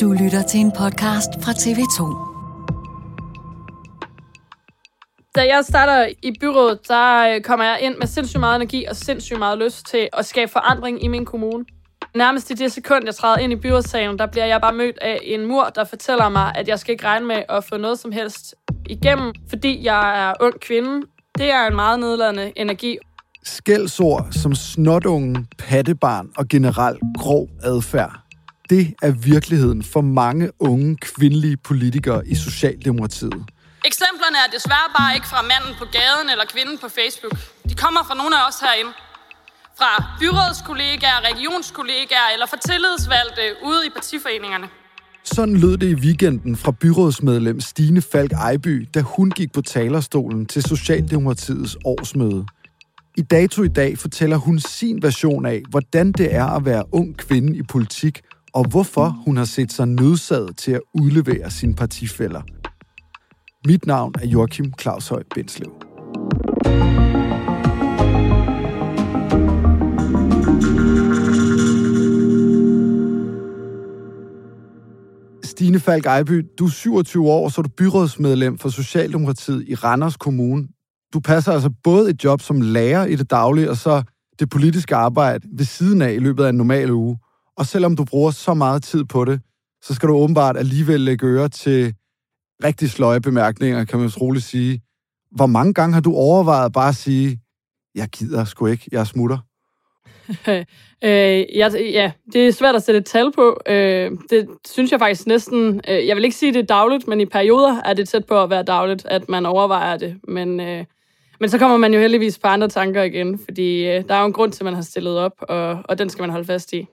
Du lytter til en podcast fra TV2. Da jeg starter i byrådet, der øh, kommer jeg ind med sindssygt meget energi og sindssygt meget lyst til at skabe forandring i min kommune. Nærmest i det sekund, jeg træder ind i byrådssalen, der bliver jeg bare mødt af en mur, der fortæller mig, at jeg skal ikke regne med at få noget som helst igennem, fordi jeg er ung kvinde. Det er en meget nedladende energi. Skældsord som snotunge, pattebarn og generelt grov adfærd. Det er virkeligheden for mange unge kvindelige politikere i Socialdemokratiet. Eksemplerne er desværre bare ikke fra manden på gaden eller kvinden på Facebook. De kommer fra nogle af os herinde. Fra byrådskollegaer, regionskollegaer eller fra tillidsvalgte ude i partiforeningerne. Sådan lød det i weekenden fra byrådsmedlem Stine Falk Ejby, da hun gik på talerstolen til Socialdemokratiets årsmøde. I dato i dag fortæller hun sin version af, hvordan det er at være ung kvinde i politik, og hvorfor hun har set sig nødsaget til at udlevere sine partifælder. Mit navn er Joachim Claus Høj Bindslev. Stine Falk Ejby, du er 27 år, så er du byrådsmedlem for Socialdemokratiet i Randers Kommune. Du passer altså både et job som lærer i det daglige, og så det politiske arbejde ved siden af i løbet af en normal uge. Og selvom du bruger så meget tid på det, så skal du åbenbart alligevel lægge øre til rigtig sløje bemærkninger, kan man roligt sige. Hvor mange gange har du overvejet bare at sige, jeg gider sgu ikke, jeg smutter? øh, ja, ja, det er svært at sætte et tal på. Øh, det synes jeg faktisk næsten... Øh, jeg vil ikke sige, at det er dagligt, men i perioder er det tæt på at være dagligt, at man overvejer det. Men, øh, men så kommer man jo heldigvis på andre tanker igen, fordi øh, der er jo en grund til, at man har stillet op, og, og den skal man holde fast i.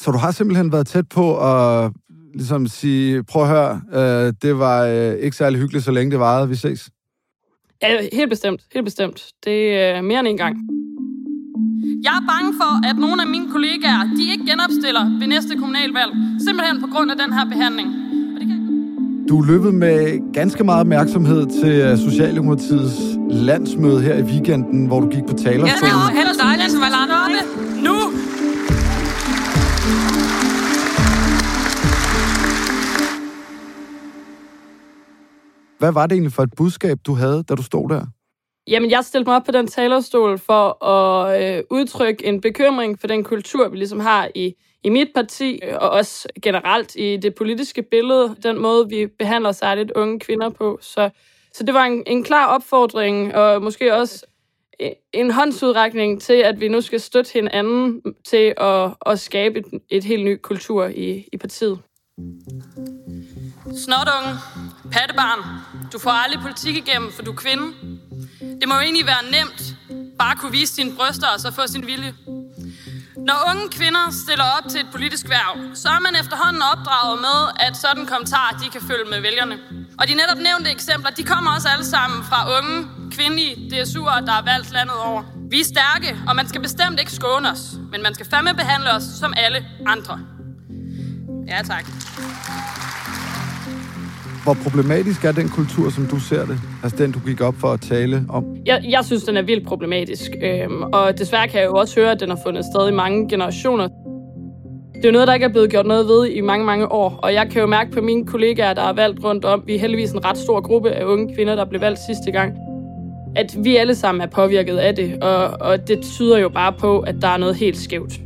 Så du har simpelthen været tæt på at ligesom sige, prøv at høre, øh, det var øh, ikke særlig hyggeligt, så længe det varede, vi ses? Ja, helt bestemt, helt bestemt. Det er mere end en gang. Jeg er bange for, at nogle af mine kollegaer, de ikke genopstiller ved næste kommunalvalg, simpelthen på grund af den her behandling. Og det kan... Du er løbet med ganske meget opmærksomhed til øh, Socialdemokratiets landsmøde her i weekenden, hvor du gik på talerstolen. Jeg skal heller dig, som alle andre. Nu! Hvad var det egentlig for et budskab, du havde, da du stod der? Jamen, jeg stillede mig op på den talerstol for at øh, udtrykke en bekymring for den kultur, vi ligesom har i, i mit parti, øh, og også generelt i det politiske billede, den måde, vi behandler særligt unge kvinder på. Så, så det var en, en klar opfordring, og måske også en håndsudrækning til, at vi nu skal støtte hinanden til at, at skabe et, et helt ny kultur i, i partiet. Snotunge, pattebarn, du får aldrig politik igennem, for du er kvinde. Det må jo egentlig være nemt bare kunne vise sine bryster og så få sin vilje. Når unge kvinder stiller op til et politisk værv, så er man efterhånden opdraget med, at sådan kommentarer, de kan følge med vælgerne. Og de netop nævnte eksempler, de kommer også alle sammen fra unge, kvindelige DSU'er, der er valgt landet over. Vi er stærke, og man skal bestemt ikke skåne os, men man skal fandme behandle os som alle andre. Ja, tak. Hvor problematisk er den kultur, som du ser det? Altså den, du gik op for at tale om? Jeg, jeg synes, den er vildt problematisk, øhm, og desværre kan jeg jo også høre, at den har fundet sted i mange generationer. Det er jo noget, der ikke er blevet gjort noget ved i mange, mange år, og jeg kan jo mærke på mine kollegaer, der er valgt rundt om, vi er heldigvis en ret stor gruppe af unge kvinder, der blev valgt sidste gang, at vi alle sammen er påvirket af det, og, og det tyder jo bare på, at der er noget helt skævt.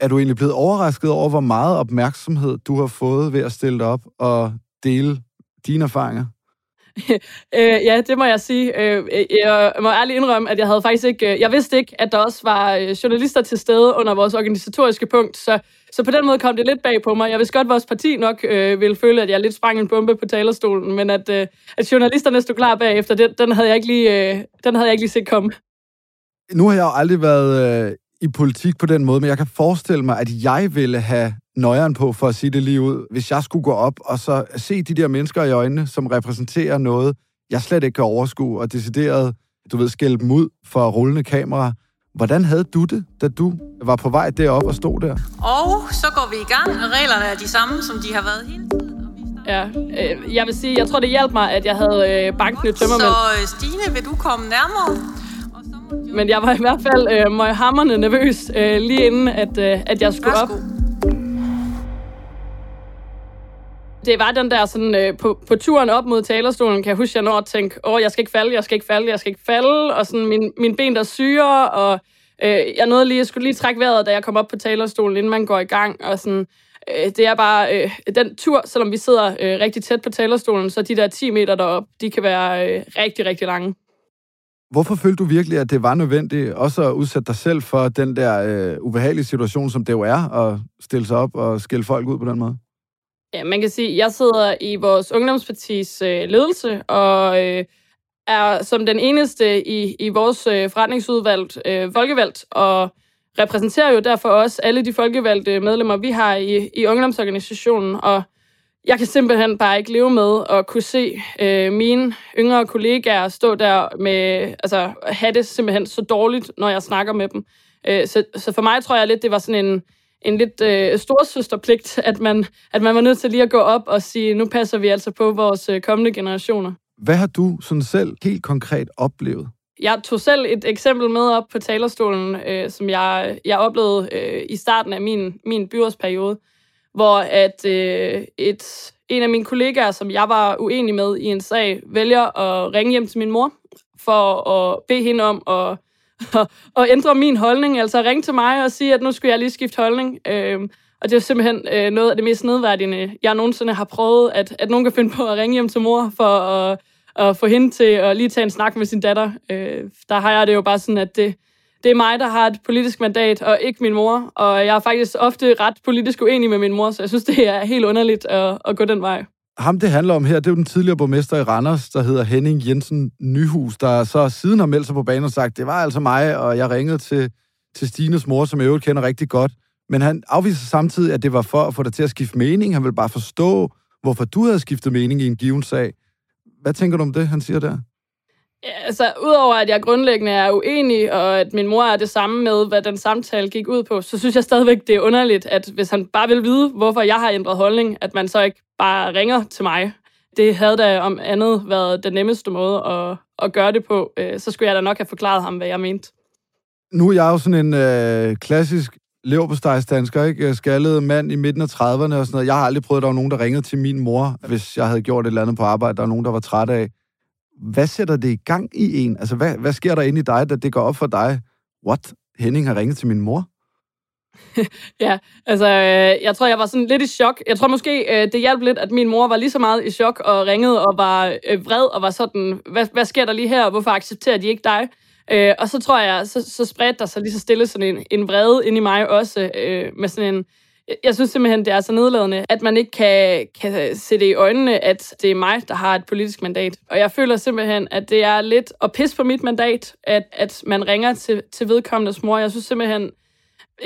Er du egentlig blevet overrasket over, hvor meget opmærksomhed du har fået ved at stille dig op og dele dine erfaringer? øh, ja, det må jeg sige. Øh, jeg må ærligt indrømme, at jeg havde faktisk ikke... Øh, jeg vidste ikke, at der også var øh, journalister til stede under vores organisatoriske punkt, så, så på den måde kom det lidt bag på mig. Jeg vidste godt, at vores parti nok øh, ville føle, at jeg lidt sprang en bombe på talerstolen, men at, øh, at journalisterne stod klar bagefter, den, den, havde jeg ikke lige, øh, den havde jeg ikke lige set komme. Nu har jeg jo aldrig været øh, i politik på den måde, men jeg kan forestille mig, at jeg ville have nøjeren på, for at sige det lige ud, hvis jeg skulle gå op og så se de der mennesker i øjnene, som repræsenterer noget, jeg slet ikke kan overskue, og decideret, du ved, skælde dem ud for rullende kamera. Hvordan havde du det, da du var på vej derop og stod der? Og så går vi i gang, og reglerne er de samme, som de har været hele tiden. Ja, øh, jeg vil sige, jeg tror, det hjalp mig, at jeg havde øh, bankende tømmermænd. Så øh, Stine, vil du komme nærmere? Men jeg var i hvert fald øh, møghamrende nervøs, øh, lige inden, at, øh, at jeg skulle op. Det var den der sådan, øh, på, på turen op mod talerstolen, kan jeg huske, jeg når at tænke, åh, jeg skal ikke falde, jeg skal ikke falde, jeg skal ikke falde, og sådan min, min ben der syre, og øh, jeg nåede lige, jeg skulle lige trække vejret, da jeg kom op på talerstolen, inden man går i gang, og sådan, øh, det er bare, øh, den tur, selvom vi sidder øh, rigtig tæt på talerstolen, så de der 10 meter derop, de kan være øh, rigtig, rigtig lange. Hvorfor følte du virkelig, at det var nødvendigt også at udsætte dig selv for den der øh, ubehagelige situation, som det jo er, at stille sig op og skille folk ud på den måde? Ja, man kan sige, at jeg sidder i vores ungdomspartis øh, ledelse, og øh, er som den eneste i, i vores øh, forretningsudvalg øh, folkevalgt, og repræsenterer jo derfor også alle de folkevalgte medlemmer, vi har i, i ungdomsorganisationen, og jeg kan simpelthen bare ikke leve med at kunne se øh, mine yngre kollegaer stå der med, altså have det simpelthen så dårligt, når jeg snakker med dem. Øh, så, så for mig tror jeg lidt, det var sådan en, en lidt øh, storsøsterpligt, at man, at man var nødt til lige at gå op og sige, nu passer vi altså på vores øh, kommende generationer. Hvad har du sådan selv helt konkret oplevet? Jeg tog selv et eksempel med op på talerstolen, øh, som jeg, jeg oplevede øh, i starten af min, min byrådsperiode, hvor at øh, et, en af mine kollegaer, som jeg var uenig med i en sag, vælger at ringe hjem til min mor for at bede hende om at, at, at ændre min holdning, altså ringe til mig og sige, at nu skulle jeg lige skifte holdning. Øh, og det er simpelthen øh, noget af det mest nedværdigende, jeg nogensinde har prøvet, at, at nogen kan finde på at ringe hjem til mor for at, at få hende til at lige tage en snak med sin datter. Øh, der har jeg det jo bare sådan, at det, det er mig, der har et politisk mandat, og ikke min mor. Og jeg er faktisk ofte ret politisk uenig med min mor, så jeg synes, det er helt underligt at, at gå den vej. Ham, det handler om her, det er jo den tidligere borgmester i Randers, der hedder Henning Jensen Nyhus, der så siden har meldt sig på banen og sagt, det var altså mig, og jeg ringede til, til Stines mor, som jeg øvrigt kender rigtig godt. Men han afviser samtidig, at det var for at få dig til at skifte mening. Han vil bare forstå, hvorfor du havde skiftet mening i en given sag. Hvad tænker du om det, han siger der? Altså, udover at jeg grundlæggende er uenig, og at min mor er det samme med, hvad den samtale gik ud på, så synes jeg stadigvæk, det er underligt, at hvis han bare vil vide, hvorfor jeg har ændret holdning, at man så ikke bare ringer til mig. Det havde da om andet været den nemmeste måde at, at gøre det på. Øh, så skulle jeg da nok have forklaret ham, hvad jeg mente. Nu er jeg jo sådan en øh, klassisk leverpostejsdansker, ikke? Øh, skaldet mand i midten af 30'erne og sådan noget. Jeg har aldrig prøvet, at der var nogen, der ringede til min mor, hvis jeg havde gjort et eller andet på arbejde. Der var nogen, der var træt af. Hvad sætter det i gang i en? Altså, hvad, hvad sker der inde i dig, da det går op for dig? What? Henning har ringet til min mor? Ja, altså, øh, jeg tror, jeg var sådan lidt i chok. Jeg tror måske, øh, det hjalp lidt, at min mor var lige så meget i chok og ringede og var øh, vred og var sådan, hvad, hvad sker der lige her, og hvorfor accepterer de ikke dig? Øh, og så tror jeg, så, så spredte der sig lige så stille sådan en, en vrede ind i mig også, øh, med sådan en, jeg synes simpelthen, det er så nedladende, at man ikke kan, kan se det i øjnene, at det er mig, der har et politisk mandat. Og jeg føler simpelthen, at det er lidt at pisse på mit mandat, at, at man ringer til, til vedkommendes mor. Jeg synes simpelthen,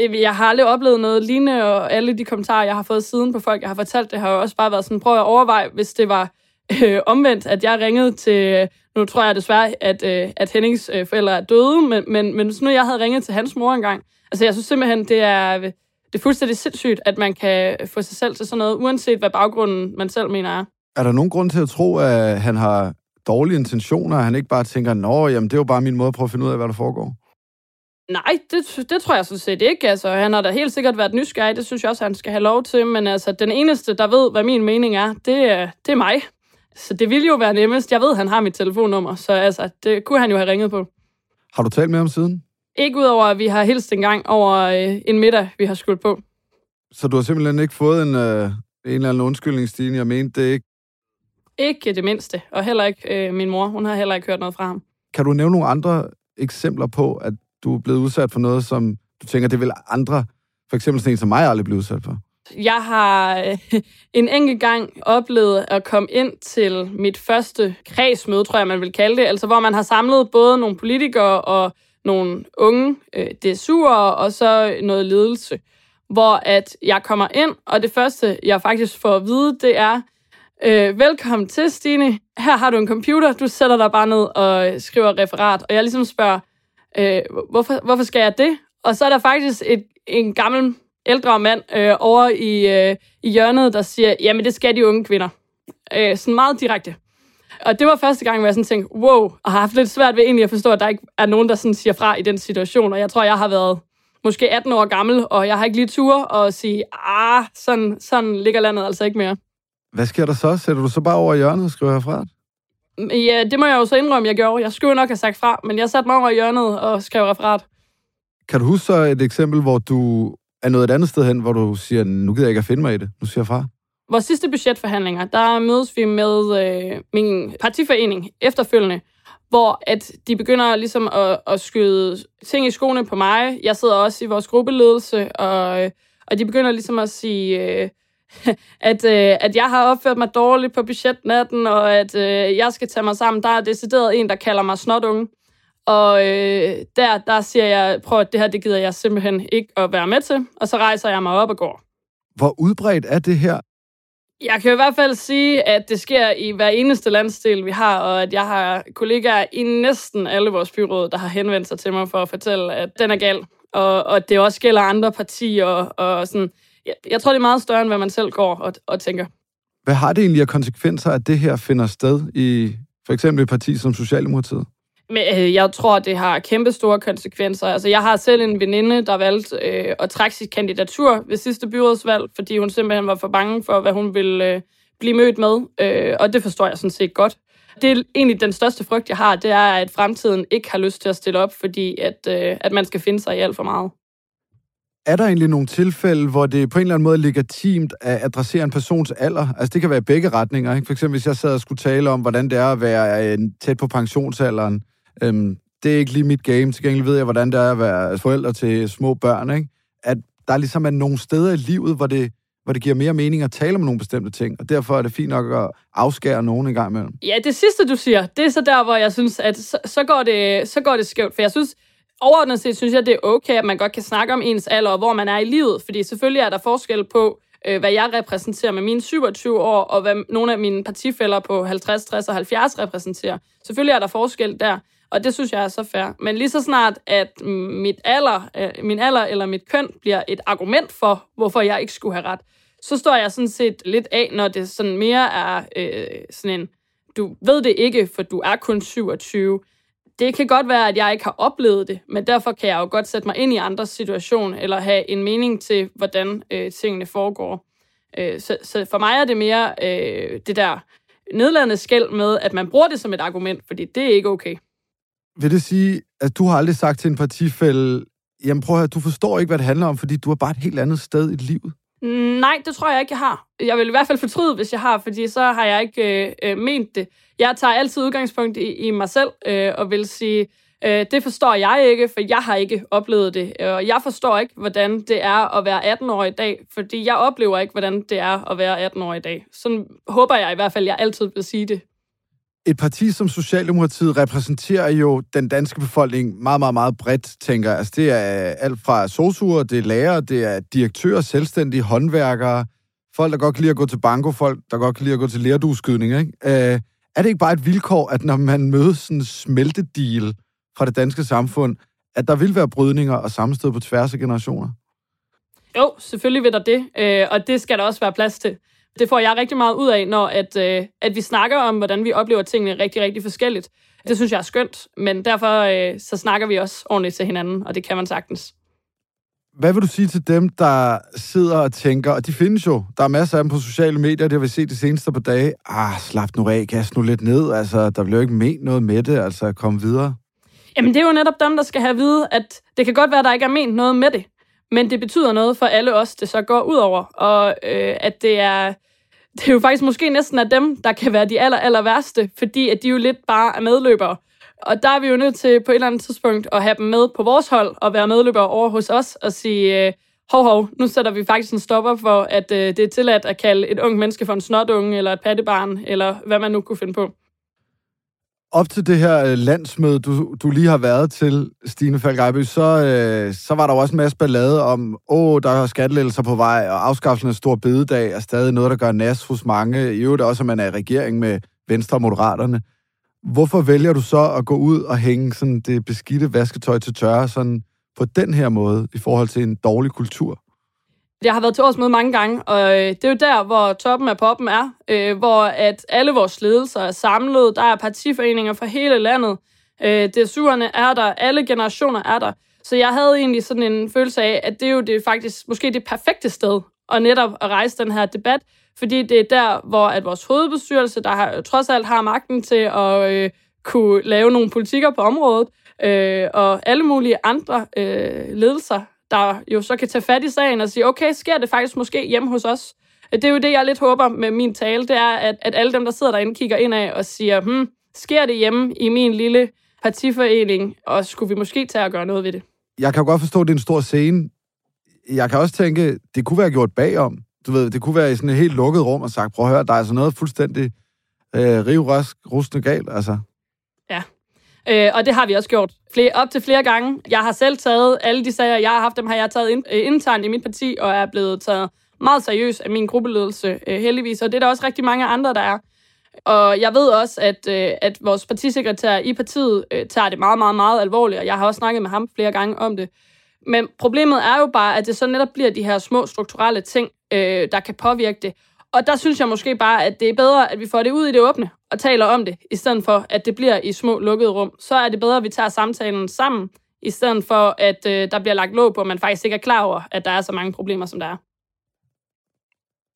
øh, jeg har aldrig oplevet noget lignende, og alle de kommentarer, jeg har fået siden på folk, jeg har fortalt, det har jo også bare været sådan, prøv at overveje, hvis det var øh, omvendt, at jeg ringede til, nu tror jeg desværre, at, øh, at Hennings øh, forældre er døde, men, men, men hvis nu jeg havde ringet til hans mor engang, altså jeg synes simpelthen, det er, det er fuldstændig sindssygt, at man kan få sig selv til sådan noget, uanset hvad baggrunden man selv mener er. Er der nogen grund til at tro, at han har dårlige intentioner, at han ikke bare tænker, nå, jamen det er jo bare min måde at prøve at finde ud af, hvad der foregår? Nej, det, det tror jeg sådan set ikke. Altså, han har da helt sikkert været nysgerrig. Det synes jeg også, han skal have lov til. Men altså, den eneste, der ved, hvad min mening er, det, er, det er mig. Så det ville jo være nemmest. Jeg ved, han har mit telefonnummer, så altså, det kunne han jo have ringet på. Har du talt med ham siden? Ikke udover, at vi har hilst en gang over øh, en middag, vi har skudt på. Så du har simpelthen ikke fået en, øh, en eller anden undskyldning, Stine? Jeg mente det ikke. Ikke det mindste, og heller ikke øh, min mor. Hun har heller ikke hørt noget fra ham. Kan du nævne nogle andre eksempler på, at du er blevet udsat for noget, som du tænker, det vil andre, for eksempel sådan en som mig, aldrig blive udsat for? Jeg har øh, en enkelt gang oplevet at komme ind til mit første kredsmøde, tror jeg, man vil kalde det, altså hvor man har samlet både nogle politikere og nogle unge øh, DSU'ere, og så noget ledelse, hvor at jeg kommer ind, og det første, jeg faktisk får at vide, det er, øh, velkommen til, Stine. Her har du en computer, du sætter dig bare ned og øh, skriver referat, og jeg ligesom spørger, øh, hvorfor, hvorfor skal jeg det? Og så er der faktisk et, en gammel ældre mand øh, over i, øh, i hjørnet, der siger, jamen det skal de unge kvinder. Øh, sådan meget direkte. Og det var første gang, hvor jeg sådan tænkte, wow, og har haft lidt svært ved egentlig at forstå, at der ikke er nogen, der sådan siger fra i den situation. Og jeg tror, jeg har været måske 18 år gammel, og jeg har ikke lige tur og sige, ah, sådan, sådan ligger landet altså ikke mere. Hvad sker der så? Sætter du så bare over i hjørnet og skriver herfra? Ja, det må jeg jo så indrømme, jeg gjorde. Jeg skulle nok have sagt fra, men jeg satte mig over i hjørnet og skrev referat. Kan du huske så et eksempel, hvor du er nået et andet sted hen, hvor du siger, nu gider jeg ikke at finde mig i det, nu siger jeg fra? Vores sidste budgetforhandlinger, der mødes vi med øh, min partiforening efterfølgende, hvor at de begynder ligesom at, at skyde ting i skoene på mig. Jeg sidder også i vores gruppeledelse, og, øh, og de begynder ligesom at sige, øh, at, øh, at jeg har opført mig dårligt på budgetnatten, og at øh, jeg skal tage mig sammen. Der er decideret en, der kalder mig snotunge. Og øh, der, der siger jeg, prøv at det her, det gider jeg simpelthen ikke at være med til. Og så rejser jeg mig op og går. Hvor udbredt er det her? Jeg kan i hvert fald sige, at det sker i hver eneste landsdel, vi har, og at jeg har kollegaer i næsten alle vores byråd, der har henvendt sig til mig for at fortælle, at den er gal, og, og det også gælder andre partier, og, og sådan. Jeg, jeg tror, det er meget større, end hvad man selv går og, og tænker. Hvad har det egentlig af konsekvenser, at det her finder sted i for eksempel et parti som Socialdemokratiet? Men øh, jeg tror, det har kæmpe store konsekvenser. Altså, jeg har selv en veninde, der valgte øh, at trække sit kandidatur ved sidste byrådsvalg, fordi hun simpelthen var for bange for, hvad hun ville øh, blive mødt med. Øh, og det forstår jeg sådan set godt. Det er egentlig den største frygt, jeg har, det er, at fremtiden ikke har lyst til at stille op, fordi at, øh, at man skal finde sig i alt for meget. Er der egentlig nogle tilfælde, hvor det på en eller anden måde er legitimt at adressere en persons alder? Altså det kan være begge retninger. Ikke? For eksempel hvis jeg sad og skulle tale om, hvordan det er at være øh, tæt på pensionsalderen, Øhm, det er ikke lige mit game. Til gengæld ved jeg, hvordan det er at være forældre til små børn. Ikke? At der ligesom er nogle steder i livet, hvor det, hvor det giver mere mening at tale om nogle bestemte ting, og derfor er det fint nok at afskære nogen en gang imellem. Ja, det sidste, du siger, det er så der, hvor jeg synes, at så, så, går, det, så går det skævt, for jeg synes, overordnet set synes jeg, det er okay, at man godt kan snakke om ens alder, og hvor man er i livet, fordi selvfølgelig er der forskel på, øh, hvad jeg repræsenterer med mine 27 år, og hvad nogle af mine partifælder på 50, 60 og 70 repræsenterer. Selvfølgelig er der forskel der. Og det synes jeg er så fair. Men lige så snart, at mit alder, øh, min alder eller mit køn bliver et argument for, hvorfor jeg ikke skulle have ret, så står jeg sådan set lidt af, når det sådan mere er øh, sådan en, du ved det ikke, for du er kun 27. Det kan godt være, at jeg ikke har oplevet det, men derfor kan jeg jo godt sætte mig ind i andres situation, eller have en mening til, hvordan øh, tingene foregår. Øh, så, så for mig er det mere øh, det der nedladende skæld med, at man bruger det som et argument, fordi det er ikke okay. Vil det sige, at du har aldrig sagt til en partifælde, jamen prøv at høre, du forstår ikke, hvad det handler om, fordi du er bare et helt andet sted i livet? Nej, det tror jeg ikke, jeg har. Jeg vil i hvert fald fortryde, hvis jeg har, fordi så har jeg ikke øh, øh, ment det. Jeg tager altid udgangspunkt i, i mig selv øh, og vil sige, øh, det forstår jeg ikke, for jeg har ikke oplevet det. Og jeg forstår ikke, hvordan det er at være 18 år i dag, fordi jeg oplever ikke, hvordan det er at være 18 år i dag. Sådan håber jeg i hvert fald, jeg altid vil sige det et parti som Socialdemokratiet repræsenterer jo den danske befolkning meget, meget, meget bredt, tænker jeg. Altså, det er øh, alt fra sosuer, det er lærere, det er direktører, selvstændige håndværkere, folk, der godt kan lide at gå til banko, folk, der godt kan lide at gå til lærdueskydning, ikke? Øh, er det ikke bare et vilkår, at når man møder sådan en smeltedeal fra det danske samfund, at der vil være brydninger og sammenstød på tværs af generationer? Jo, selvfølgelig vil der det, øh, og det skal der også være plads til. Det får jeg rigtig meget ud af, når at, øh, at vi snakker om, hvordan vi oplever tingene rigtig, rigtig forskelligt. Det synes jeg er skønt, men derfor øh, så snakker vi også ordentligt til hinanden, og det kan man sagtens. Hvad vil du sige til dem, der sidder og tænker, og de findes jo, der er masser af dem på sociale medier, det har vi set de seneste par dage, ah, slap nu af, gas nu lidt ned, altså, der bliver jo ikke ment noget med det, altså, kom videre. Jamen, det er jo netop dem, der skal have at vide, at det kan godt være, der ikke er ment noget med det, men det betyder noget for alle os, det så går ud over, og øh, at det er, det er jo faktisk måske næsten af dem, der kan være de aller, aller værste, fordi at de jo lidt bare er medløbere. Og der er vi jo nødt til på et eller andet tidspunkt at have dem med på vores hold og være medløbere over hos os og sige, øh, hov, hov, nu sætter vi faktisk en stopper for, at øh, det er tilladt at kalde et ung menneske for en snotunge eller et pattebarn, eller hvad man nu kunne finde på. Op til det her øh, landsmøde, du, du lige har været til, Stine Falk så, øh, så var der jo også en masse ballade om, åh, der er skattelettelser på vej, og afskaffelsen af stor bededag er stadig noget, der gør nas hos mange. I øvrigt også, at man er i regering med Venstre og Moderaterne. Hvorfor vælger du så at gå ud og hænge sådan det beskidte vasketøj til tørre sådan på den her måde i forhold til en dårlig kultur? Jeg har været til årsmøde mange gange, og øh, det er jo der, hvor toppen af poppen er, øh, hvor at alle vores ledelser er samlet. Der er partiforeninger fra hele landet. Øh, DSU'erne er der, alle generationer er der. Så jeg havde egentlig sådan en følelse af, at det er jo det faktisk måske det perfekte sted at netop at rejse den her debat, fordi det er der, hvor at vores hovedbestyrelse, der har, trods alt har magten til at øh, kunne lave nogle politikker på området, øh, og alle mulige andre øh, ledelser, der jo så kan tage fat i sagen og sige, okay, sker det faktisk måske hjemme hos os? Det er jo det, jeg lidt håber med min tale, det er, at, at alle dem, der sidder derinde, kigger ind af og siger, hmm, sker det hjemme i min lille partiforening, og skulle vi måske tage og gøre noget ved det? Jeg kan godt forstå, at det er en stor scene. Jeg kan også tænke, det kunne være gjort bagom. Du ved, det kunne være i sådan et helt lukket rum og sagt, prøv at høre, der er altså noget fuldstændig øh, rivrask, rustende galt, altså. Øh, og det har vi også gjort flere, op til flere gange. Jeg har selv taget alle de sager, jeg har haft, dem har jeg taget ind, øh, internt i mit parti, og er blevet taget meget seriøst af min gruppeledelse, øh, heldigvis, og det er der også rigtig mange andre, der er. Og jeg ved også, at, øh, at vores partisekretær i partiet øh, tager det meget, meget, meget alvorligt, og jeg har også snakket med ham flere gange om det. Men problemet er jo bare, at det så netop bliver de her små strukturelle ting, øh, der kan påvirke det. Og der synes jeg måske bare, at det er bedre, at vi får det ud i det åbne og taler om det, i stedet for, at det bliver i små lukkede rum. Så er det bedre, at vi tager samtalen sammen, i stedet for, at øh, der bliver lagt låg på, at man faktisk ikke er klar over, at der er så mange problemer, som der er.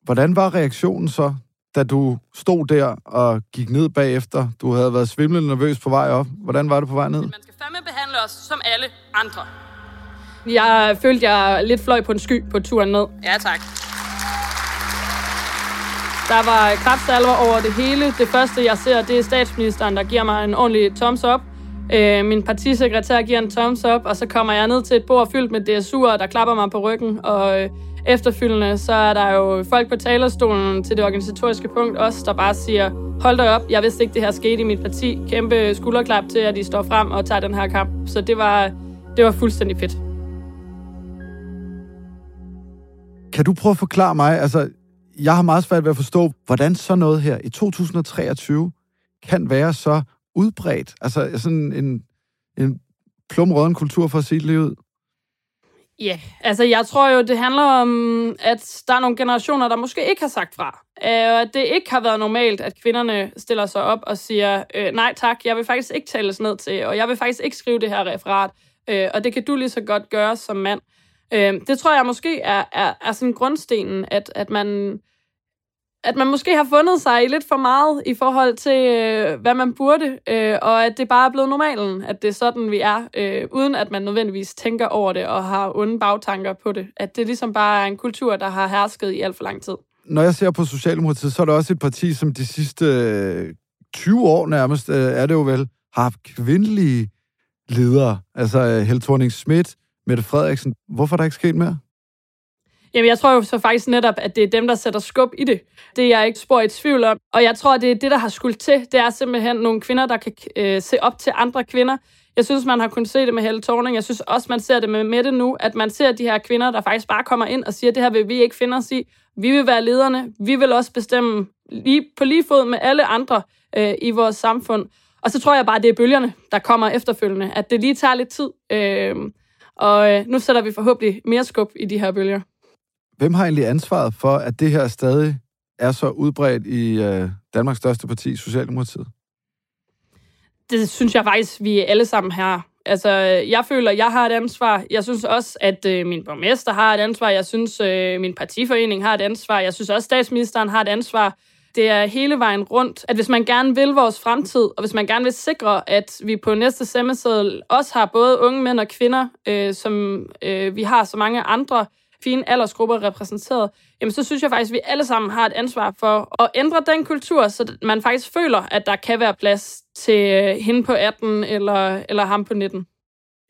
Hvordan var reaktionen så, da du stod der og gik ned bagefter? Du havde været svimlende nervøs på vej op. Hvordan var det på vej ned? Man skal fandme behandle os som alle andre. Jeg følte, jeg lidt fløj på en sky på turen ned. Ja, tak. Der var kraftsalver over det hele. Det første, jeg ser, det er statsministeren, der giver mig en ordentlig thumbs up. Øh, min partisekretær giver en thumbs up, og så kommer jeg ned til et bord fyldt med DSU'er, der klapper mig på ryggen. Og øh, efterfølgende, så er der jo folk på talerstolen til det organisatoriske punkt også, der bare siger, hold da op, jeg vidste ikke, det her skete i mit parti. Kæmpe skulderklap til, at de står frem og tager den her kamp. Så det var, det var fuldstændig fedt. Kan du prøve at forklare mig, altså, jeg har meget svært ved at forstå, hvordan så noget her i 2023 kan være så udbredt. Altså sådan en, en plumrøden kultur for at sige det ud. Ja, yeah. altså jeg tror jo, det handler om, at der er nogle generationer, der måske ikke har sagt fra. Og at det ikke har været normalt, at kvinderne stiller sig op og siger, øh, nej tak, jeg vil faktisk ikke tales ned til, og jeg vil faktisk ikke skrive det her referat, øh, og det kan du lige så godt gøre som mand. Øh, det tror jeg måske er, er, er sådan grundstenen, at, at man at man måske har fundet sig i lidt for meget i forhold til, øh, hvad man burde, øh, og at det bare er blevet normalen, at det er sådan, vi er, øh, uden at man nødvendigvis tænker over det og har onde bagtanker på det. At det ligesom bare er en kultur, der har hersket i alt for lang tid. Når jeg ser på Socialdemokratiet, så er det også et parti, som de sidste øh, 20 år nærmest, øh, er det jo vel, har haft kvindelige ledere. Altså øh, thorning Schmidt, Mette Frederiksen. Hvorfor er der ikke sket mere? Jamen, jeg tror jo så faktisk netop, at det er dem, der sætter skub i det. Det er jeg ikke spor i tvivl om. Og jeg tror, det er det, der har skulle til. Det er simpelthen nogle kvinder, der kan øh, se op til andre kvinder. Jeg synes, man har kunnet se det med Helle Thorning. Jeg synes også, man ser det med Mette nu, at man ser de her kvinder, der faktisk bare kommer ind og siger, det her vil vi ikke finde os i. Vi vil være lederne. Vi vil også bestemme lige, på lige fod med alle andre øh, i vores samfund. Og så tror jeg bare, det er bølgerne, der kommer efterfølgende. At det lige tager lidt tid. Øh, og øh, nu sætter vi forhåbentlig mere skub i de her bølger. Hvem har egentlig ansvaret for, at det her stadig er så udbredt i øh, Danmarks største parti, Socialdemokratiet? Det synes jeg faktisk, vi alle sammen har. Altså, jeg føler, jeg har et ansvar. Jeg synes også, at øh, min borgmester har et ansvar. Jeg synes, øh, min partiforening har et ansvar. Jeg synes også, statsministeren har et ansvar. Det er hele vejen rundt, at hvis man gerne vil vores fremtid, og hvis man gerne vil sikre, at vi på næste stemmeseddel også har både unge mænd og kvinder, øh, som øh, vi har så mange andre fine aldersgrupper repræsenteret, jamen så synes jeg faktisk, at vi alle sammen har et ansvar for at ændre den kultur, så man faktisk føler, at der kan være plads til øh, hende på 18 eller, eller ham på 19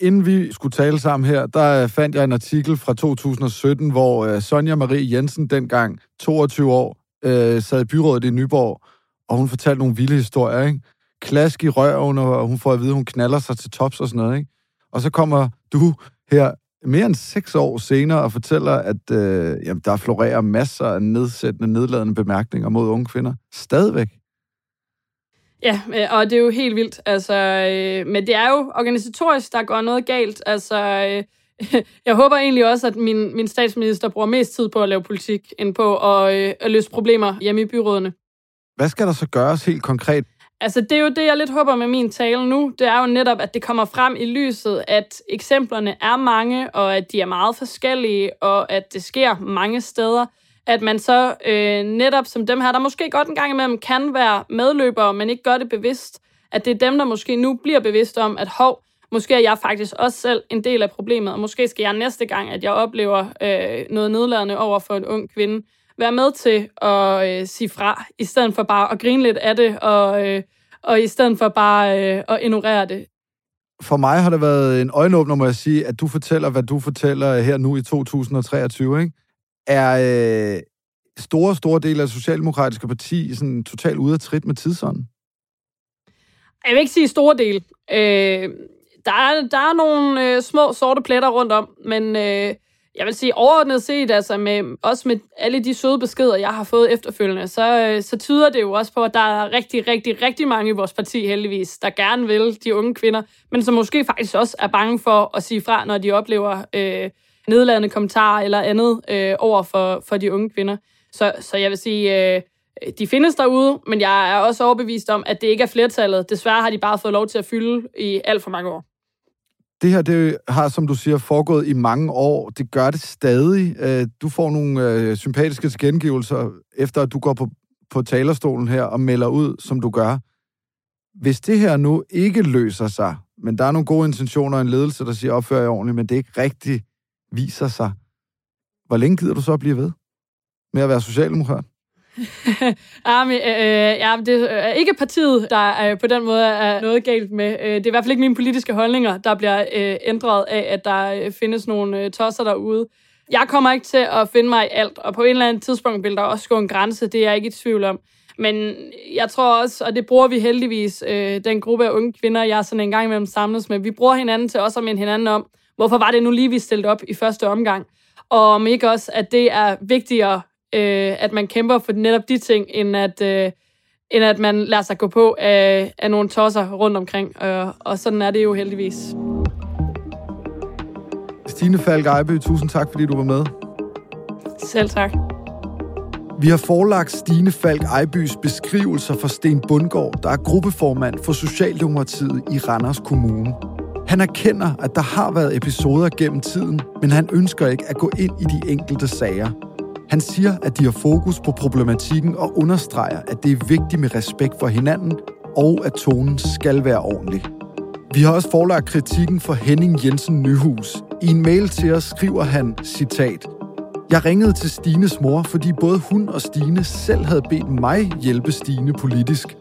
inden vi skulle tale sammen her, der fandt jeg en artikel fra 2017, hvor øh, Sonja Marie Jensen, dengang 22 år, øh, sad i byrådet i Nyborg, og hun fortalte nogle vilde historier, ikke? Klask i røven, og hun får at vide, at hun knaller sig til tops og sådan noget, ikke? Og så kommer du her mere end seks år senere og fortæller, at øh, jamen, der florerer masser af nedsættende, nedladende bemærkninger mod unge kvinder. Stadigvæk. Ja, øh, og det er jo helt vildt. Altså, øh, men det er jo organisatorisk, der går noget galt. Altså, øh, jeg håber egentlig også, at min, min statsminister bruger mest tid på at lave politik, end på at, øh, at løse problemer hjemme i byrådene. Hvad skal der så gøres helt konkret? Altså, det er jo det, jeg lidt håber med min tale nu. Det er jo netop, at det kommer frem i lyset, at eksemplerne er mange, og at de er meget forskellige, og at det sker mange steder. At man så øh, netop som dem her, der måske godt en gang imellem kan være medløbere, men ikke gør det bevidst, at det er dem, der måske nu bliver bevidst om, at hov, måske er jeg faktisk også selv en del af problemet, og måske skal jeg næste gang, at jeg oplever øh, noget nedladende over for en ung kvinde, være med til at øh, sige fra, i stedet for bare at grine lidt af det, og, øh, og i stedet for bare øh, at ignorere det. For mig har det været en øjenåbner, må jeg sige, at du fortæller, hvad du fortæller her nu i 2023, ikke? Er øh, store, store dele af det socialdemokratiske parti sådan totalt ude af trit med tidsånden? Jeg vil ikke sige store del. Øh, der, er, der er nogle øh, små sorte pletter rundt om, men øh, jeg vil sige overordnet set, altså med, også med alle de søde beskeder, jeg har fået efterfølgende, så, øh, så tyder det jo også på, at der er rigtig, rigtig, rigtig mange i vores parti heldigvis, der gerne vil de unge kvinder, men som måske faktisk også er bange for at sige fra, når de oplever øh, nedladende kommentarer eller andet øh, over for, for de unge kvinder. Så, så jeg vil sige, øh, de findes derude, men jeg er også overbevist om, at det ikke er flertallet. Desværre har de bare fået lov til at fylde i alt for mange år. Det her det har, som du siger, foregået i mange år. Det gør det stadig. Øh, du får nogle øh, sympatiske tilkendegivelser, efter at du går på, på talerstolen her og melder ud, som du gør. Hvis det her nu ikke løser sig, men der er nogle gode intentioner og en ledelse, der siger, opfører jeg ordentligt, men det ikke rigtigt viser sig, hvor længe gider du så at blive ved med at være socialdemokrat? Øh, øh, ja, men, øh, ja, det er ikke partiet, der øh, på den måde er noget galt med. Øh, det er i hvert fald ikke mine politiske holdninger, der bliver øh, ændret af, at der findes nogle øh, tosser derude. Jeg kommer ikke til at finde mig i alt, og på et eller andet tidspunkt vil der også gå en grænse, det er jeg ikke i tvivl om. Men jeg tror også, og det bruger vi heldigvis, øh, den gruppe af unge kvinder, jeg sådan en gang imellem samles med, vi bruger hinanden til også at minde hinanden om, hvorfor var det nu lige, vi stillede op i første omgang. Og om ikke også, at det er vigtigere øh, at man kæmper for netop de ting, end at, øh, end at man lader sig gå på af, af nogle tosser rundt omkring. Og, og sådan er det jo heldigvis. Stine Falk Ejby, tusind tak, fordi du var med. Selv tak. Vi har forelagt Stine Falk Ejbys beskrivelser for Sten Bundgaard, der er gruppeformand for Socialdemokratiet i Randers Kommune. Han erkender, at der har været episoder gennem tiden, men han ønsker ikke at gå ind i de enkelte sager. Han siger, at de har fokus på problematikken og understreger, at det er vigtigt med respekt for hinanden, og at tonen skal være ordentlig. Vi har også forelagt kritikken for Henning Jensen Nyhus. I en mail til os skriver han, citat, Jeg ringede til Stines mor, fordi både hun og Stine selv havde bedt mig hjælpe Stine politisk.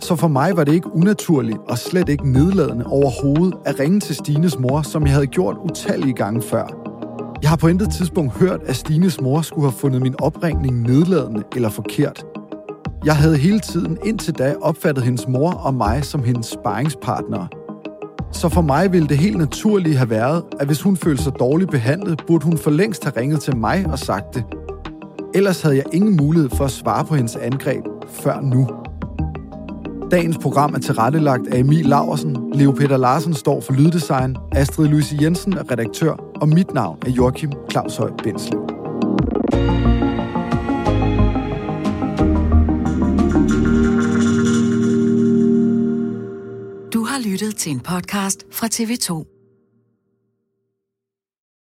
Så for mig var det ikke unaturligt og slet ikke nedladende overhovedet at ringe til Stines mor, som jeg havde gjort utallige gange før. Jeg har på intet tidspunkt hørt, at Stines mor skulle have fundet min opringning nedladende eller forkert. Jeg havde hele tiden indtil da opfattet hendes mor og mig som hendes sparringspartnere. Så for mig ville det helt naturligt have været, at hvis hun følte sig dårligt behandlet, burde hun for længst have ringet til mig og sagt det. Ellers havde jeg ingen mulighed for at svare på hendes angreb før nu. Dagens program er tilrettelagt af Emil Laversen, Leo Peter Larsen står for lyddesign, Astrid Louise Jensen er redaktør, og mit navn er Joachim Claus Høj Benslev. Du har lyttet til en podcast fra TV2.